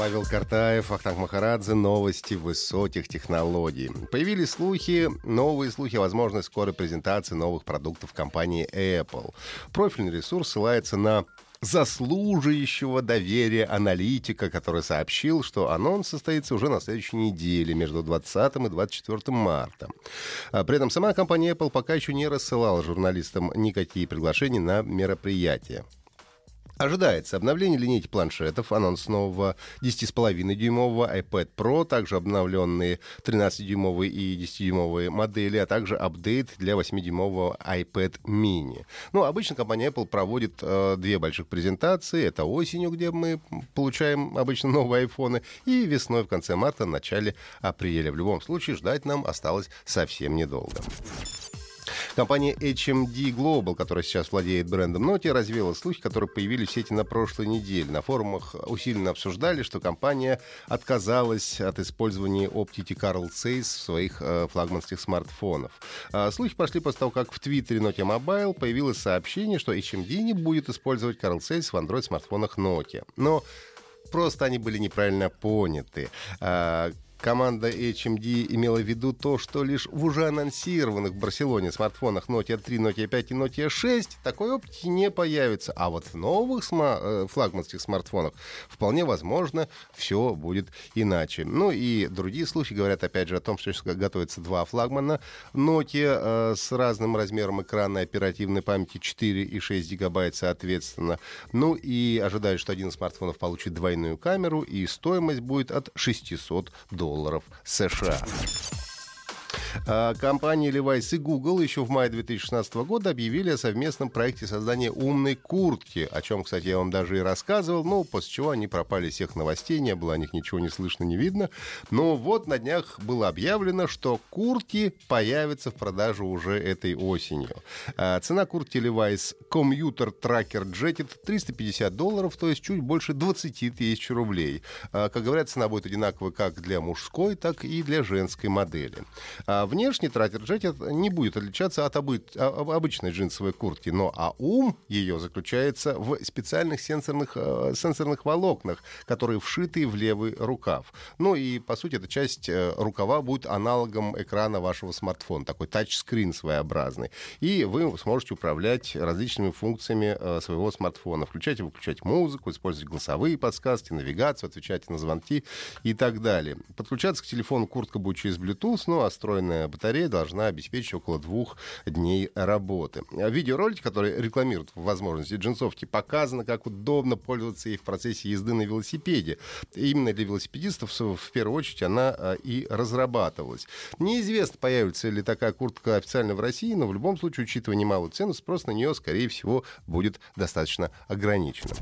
Павел Картаев, Ахтанг Махарадзе, новости высоких технологий. Появились слухи, новые слухи о возможной скорой презентации новых продуктов компании Apple. Профильный ресурс ссылается на заслуживающего доверия аналитика, который сообщил, что анонс состоится уже на следующей неделе, между 20 и 24 марта. А при этом сама компания Apple пока еще не рассылала журналистам никакие приглашения на мероприятие. Ожидается обновление линейки планшетов, анонс нового 10,5-дюймового iPad Pro, также обновленные 13-дюймовые и 10-дюймовые модели, а также апдейт для 8-дюймового iPad mini. Ну, обычно компания Apple проводит э, две больших презентации. Это осенью, где мы получаем обычно новые айфоны, и весной в конце марта, начале апреля. В любом случае, ждать нам осталось совсем недолго. Компания HMD Global, которая сейчас владеет брендом Nokia, развеяла слухи, которые появились в сети на прошлой неделе. На форумах усиленно обсуждали, что компания отказалась от использования оптики Carl Zeiss в своих э, флагманских смартфонах. А слухи пошли после того, как в Твиттере Nokia Mobile появилось сообщение, что HMD не будет использовать Carl Zeiss в Android-смартфонах Nokia. Но просто они были неправильно поняты. Команда HMD имела в виду то, что лишь в уже анонсированных в Барселоне смартфонах Nokia 3, Nokia 5 и Nokia 6 такой оптики не появится. А вот в новых сма- э, флагманских смартфонах вполне возможно все будет иначе. Ну и другие слухи говорят опять же о том, что готовится два флагмана Nokia э, с разным размером экрана и оперативной памяти 4 и 6 гигабайт соответственно. Ну и ожидают, что один из смартфонов получит двойную камеру и стоимость будет от 600 долларов долларов США. А, компании Levi's и Google еще в мае 2016 года объявили о совместном проекте создания умной куртки, о чем, кстати, я вам даже и рассказывал, ну, после чего они пропали всех новостей, не было о них ничего не слышно, не видно. Но вот на днях было объявлено, что куртки появятся в продаже уже этой осенью. А, цена куртки Levi's Commuter Tracker Jacket 350 долларов, то есть чуть больше 20 тысяч рублей. А, как говорят, цена будет одинаковая как для мужской, так и для женской модели. А внешне трактор джекет не будет отличаться от обы- а, обычной джинсовой куртки, но а ум ее заключается в специальных сенсорных, э, сенсорных волокнах, которые вшиты в левый рукав. Ну и, по сути, эта часть э, рукава будет аналогом экрана вашего смартфона, такой тачскрин своеобразный. И вы сможете управлять различными функциями э, своего смартфона. Включать и выключать музыку, использовать голосовые подсказки, навигацию, отвечать на звонки и так далее. Подключаться к телефону куртка будет через Bluetooth, ну а встроенная встроенная батарея должна обеспечить около двух дней работы. В видеоролике, который рекламирует возможности джинсовки, показано, как удобно пользоваться ей в процессе езды на велосипеде. Именно для велосипедистов в первую очередь она а, и разрабатывалась. Неизвестно, появится ли такая куртка официально в России, но в любом случае, учитывая немалую цену, спрос на нее, скорее всего, будет достаточно ограниченным.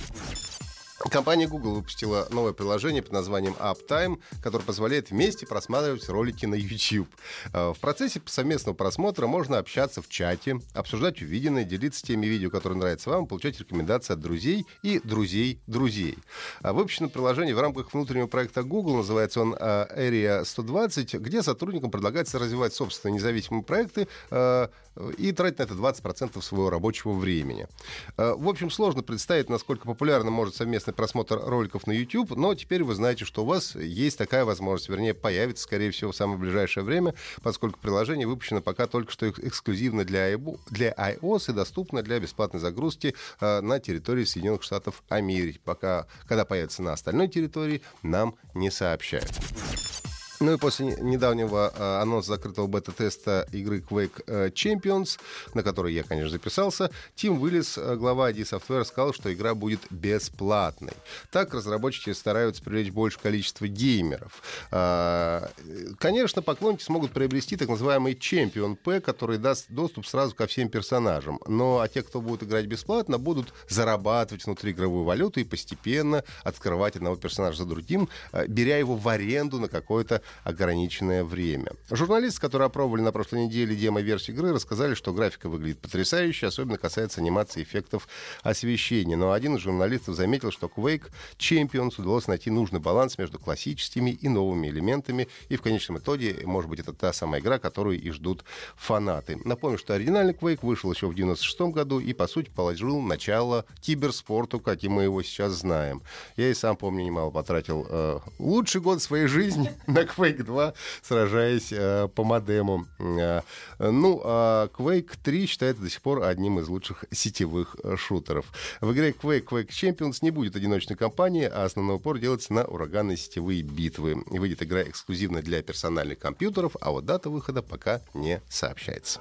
Компания Google выпустила новое приложение под названием UpTime, которое позволяет вместе просматривать ролики на YouTube. Э, в процессе совместного просмотра можно общаться в чате, обсуждать увиденное, делиться теми видео, которые нравятся вам, получать рекомендации от друзей и друзей друзей. А выпущено приложение в рамках внутреннего проекта Google, называется он э, Area 120, где сотрудникам предлагается развивать собственные независимые проекты э, и тратить на это 20% своего рабочего времени. В общем, сложно представить, насколько популярно может совместно совместный просмотр роликов на YouTube, но теперь вы знаете, что у вас есть такая возможность, вернее, появится, скорее всего, в самое ближайшее время, поскольку приложение выпущено пока только что эксклюзивно для, для iOS и доступно для бесплатной загрузки э, на территории Соединенных Штатов Америки. Пока, когда появится на остальной территории, нам не сообщают. Ну и после недавнего э, анонса закрытого бета-теста игры Quake э, Champions, на который я, конечно, записался, Тим Уиллис, э, глава ID Software, сказал, что игра будет бесплатной. Так разработчики стараются привлечь большее количество геймеров. Э, конечно, поклонники смогут приобрести так называемый Champion P, который даст доступ сразу ко всем персонажам. Но а те, кто будет играть бесплатно, будут зарабатывать внутри игровую валюту и постепенно открывать одного персонажа за другим, э, беря его в аренду на какое-то ограниченное время. Журналисты, которые опробовали на прошлой неделе демо-версию игры, рассказали, что графика выглядит потрясающе, особенно касается анимации эффектов освещения. Но один из журналистов заметил, что Quake Champions удалось найти нужный баланс между классическими и новыми элементами, и в конечном итоге, может быть, это та самая игра, которую и ждут фанаты. Напомню, что оригинальный Quake вышел еще в 96 году и, по сути, положил начало киберспорту, каким мы его сейчас знаем. Я и сам помню, немало потратил э, лучший год своей жизни на Quake 2, сражаясь э, по модему. Э, ну, а Quake 3 считается до сих пор одним из лучших сетевых э, шутеров. В игре Quake Quake Champions не будет одиночной кампании, а основной упор делается на ураганные сетевые битвы. Выйдет игра эксклюзивно для персональных компьютеров, а вот дата выхода пока не сообщается.